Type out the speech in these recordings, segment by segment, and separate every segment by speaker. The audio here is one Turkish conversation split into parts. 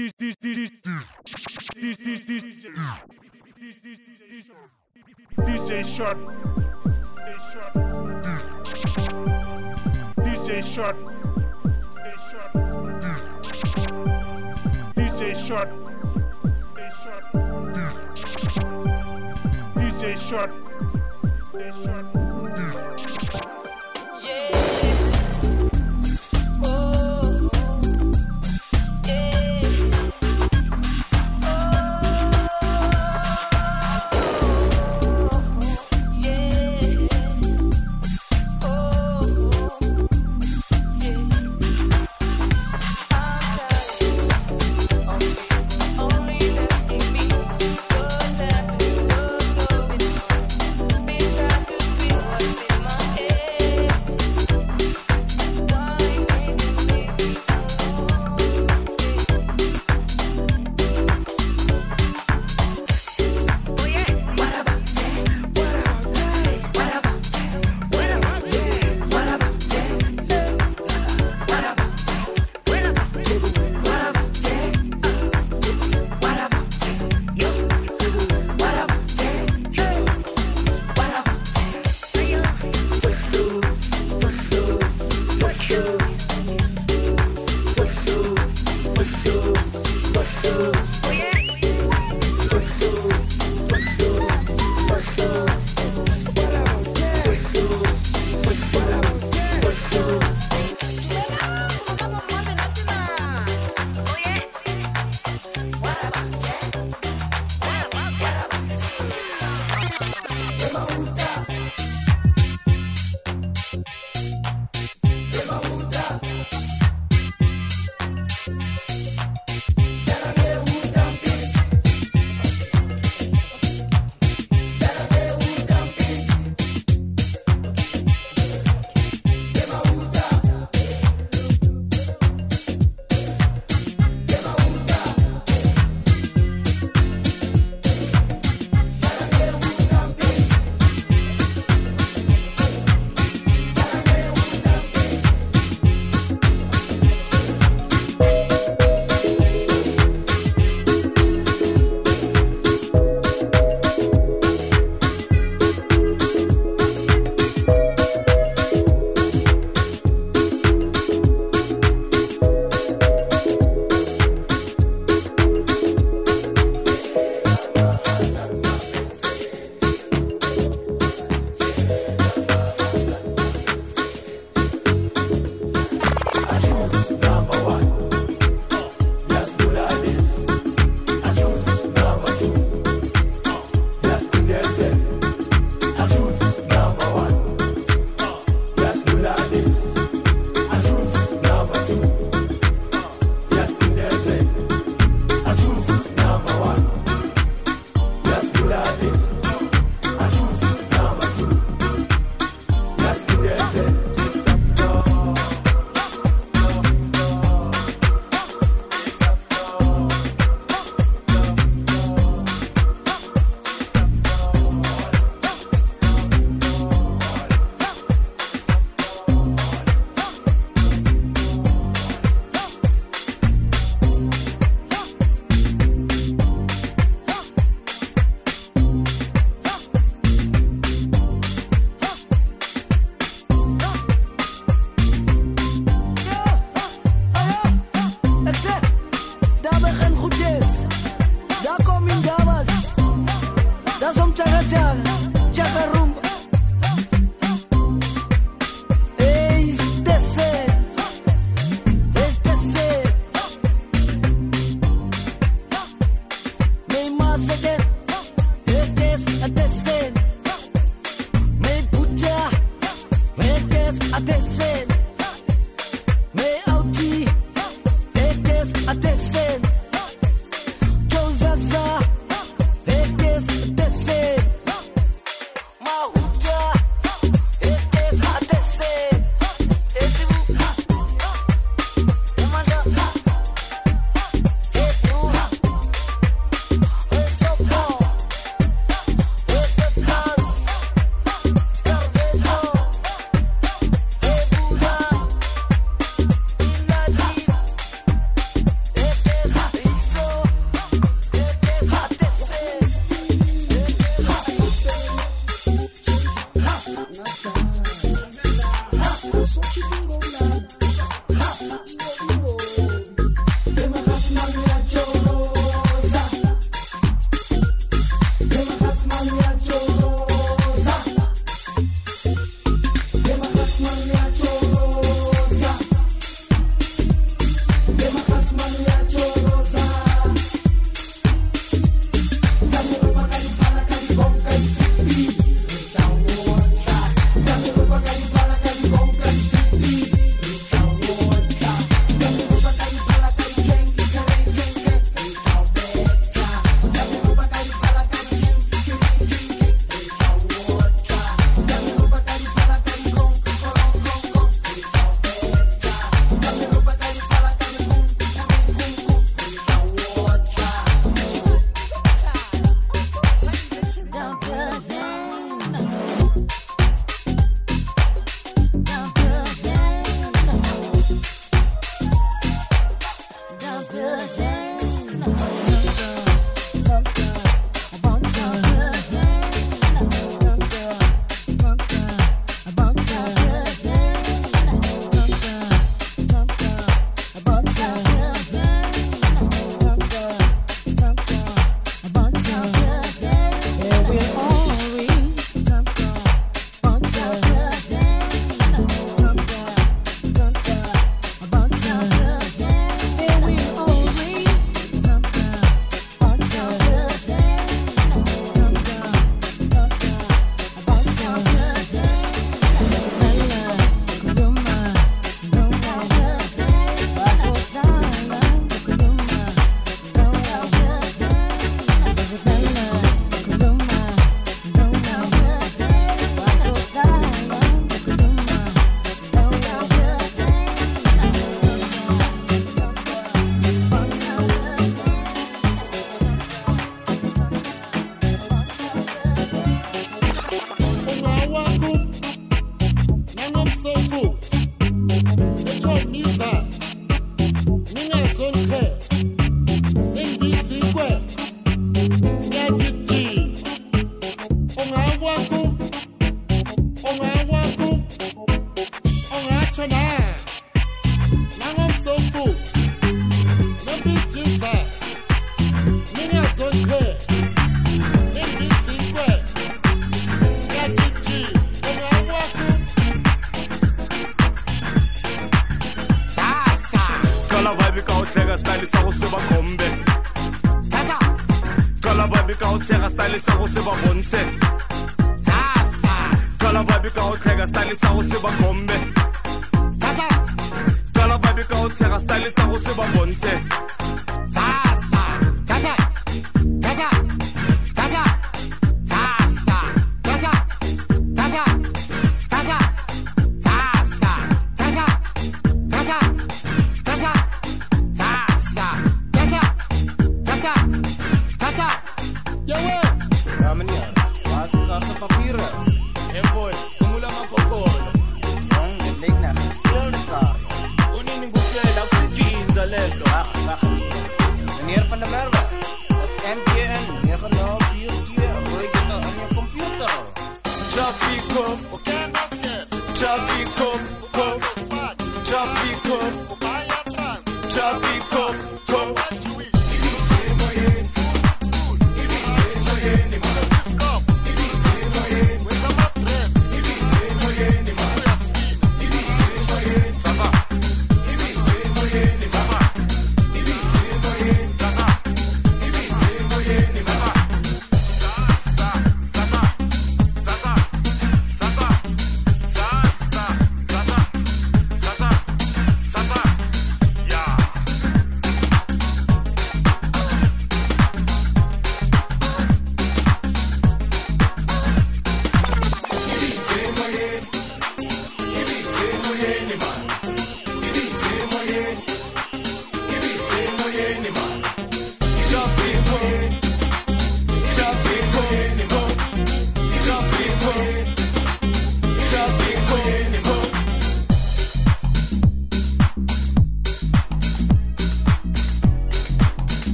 Speaker 1: DJ Shark DJ Shark DJ Shark DJ
Speaker 2: Shark DJ Shark I'll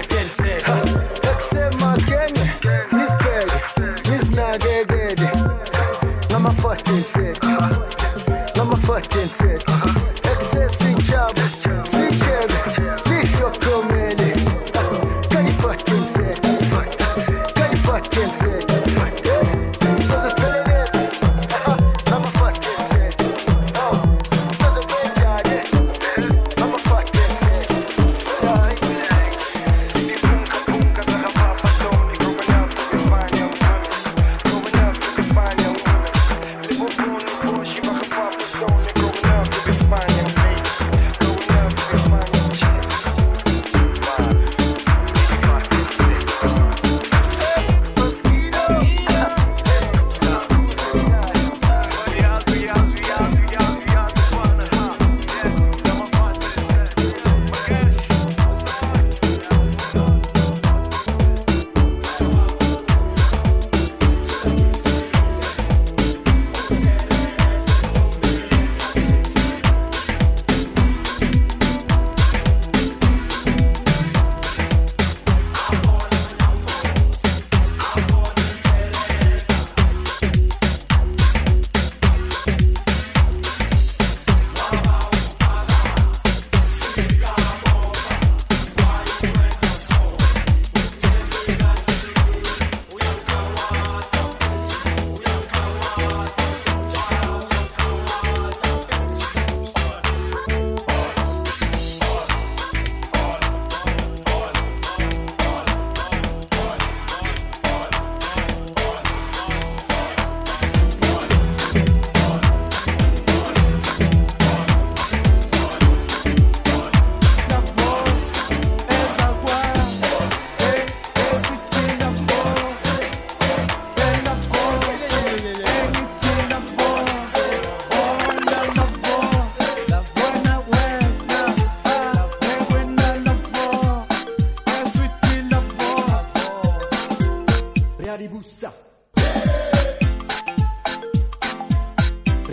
Speaker 2: I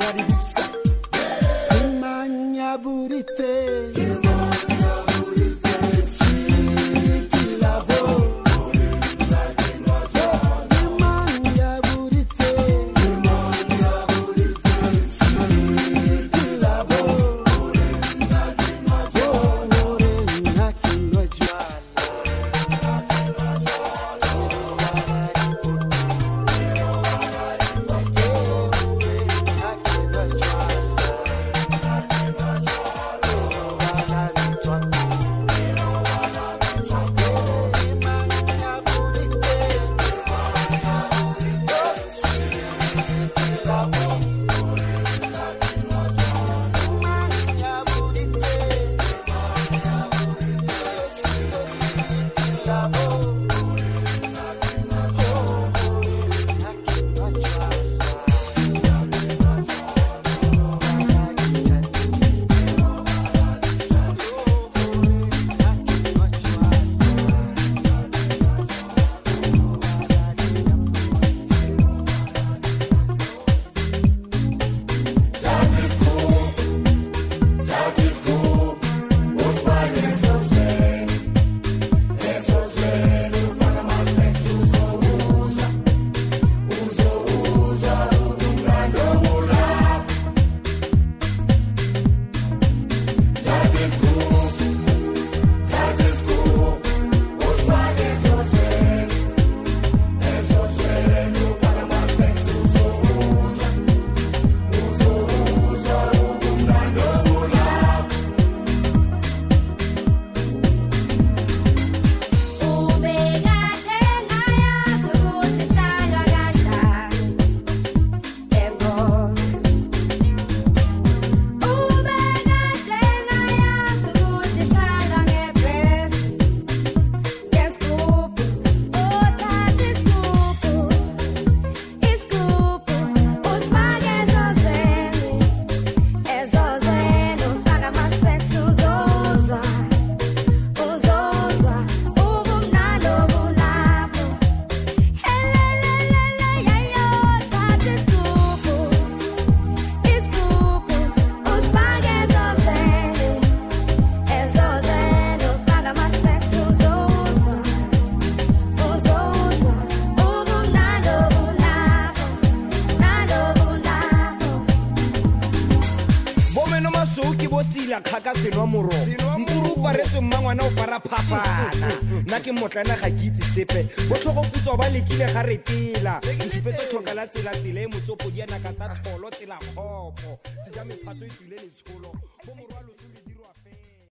Speaker 2: raribusa imanyaburitse Tá Acabou. Sepe. Botlhogo putswa ba lekile ga re tela ntshupetse tlhoka la tsela-tsela e motsopodi ya naka tsa tlholo tsela kgopo. Seja e letsholo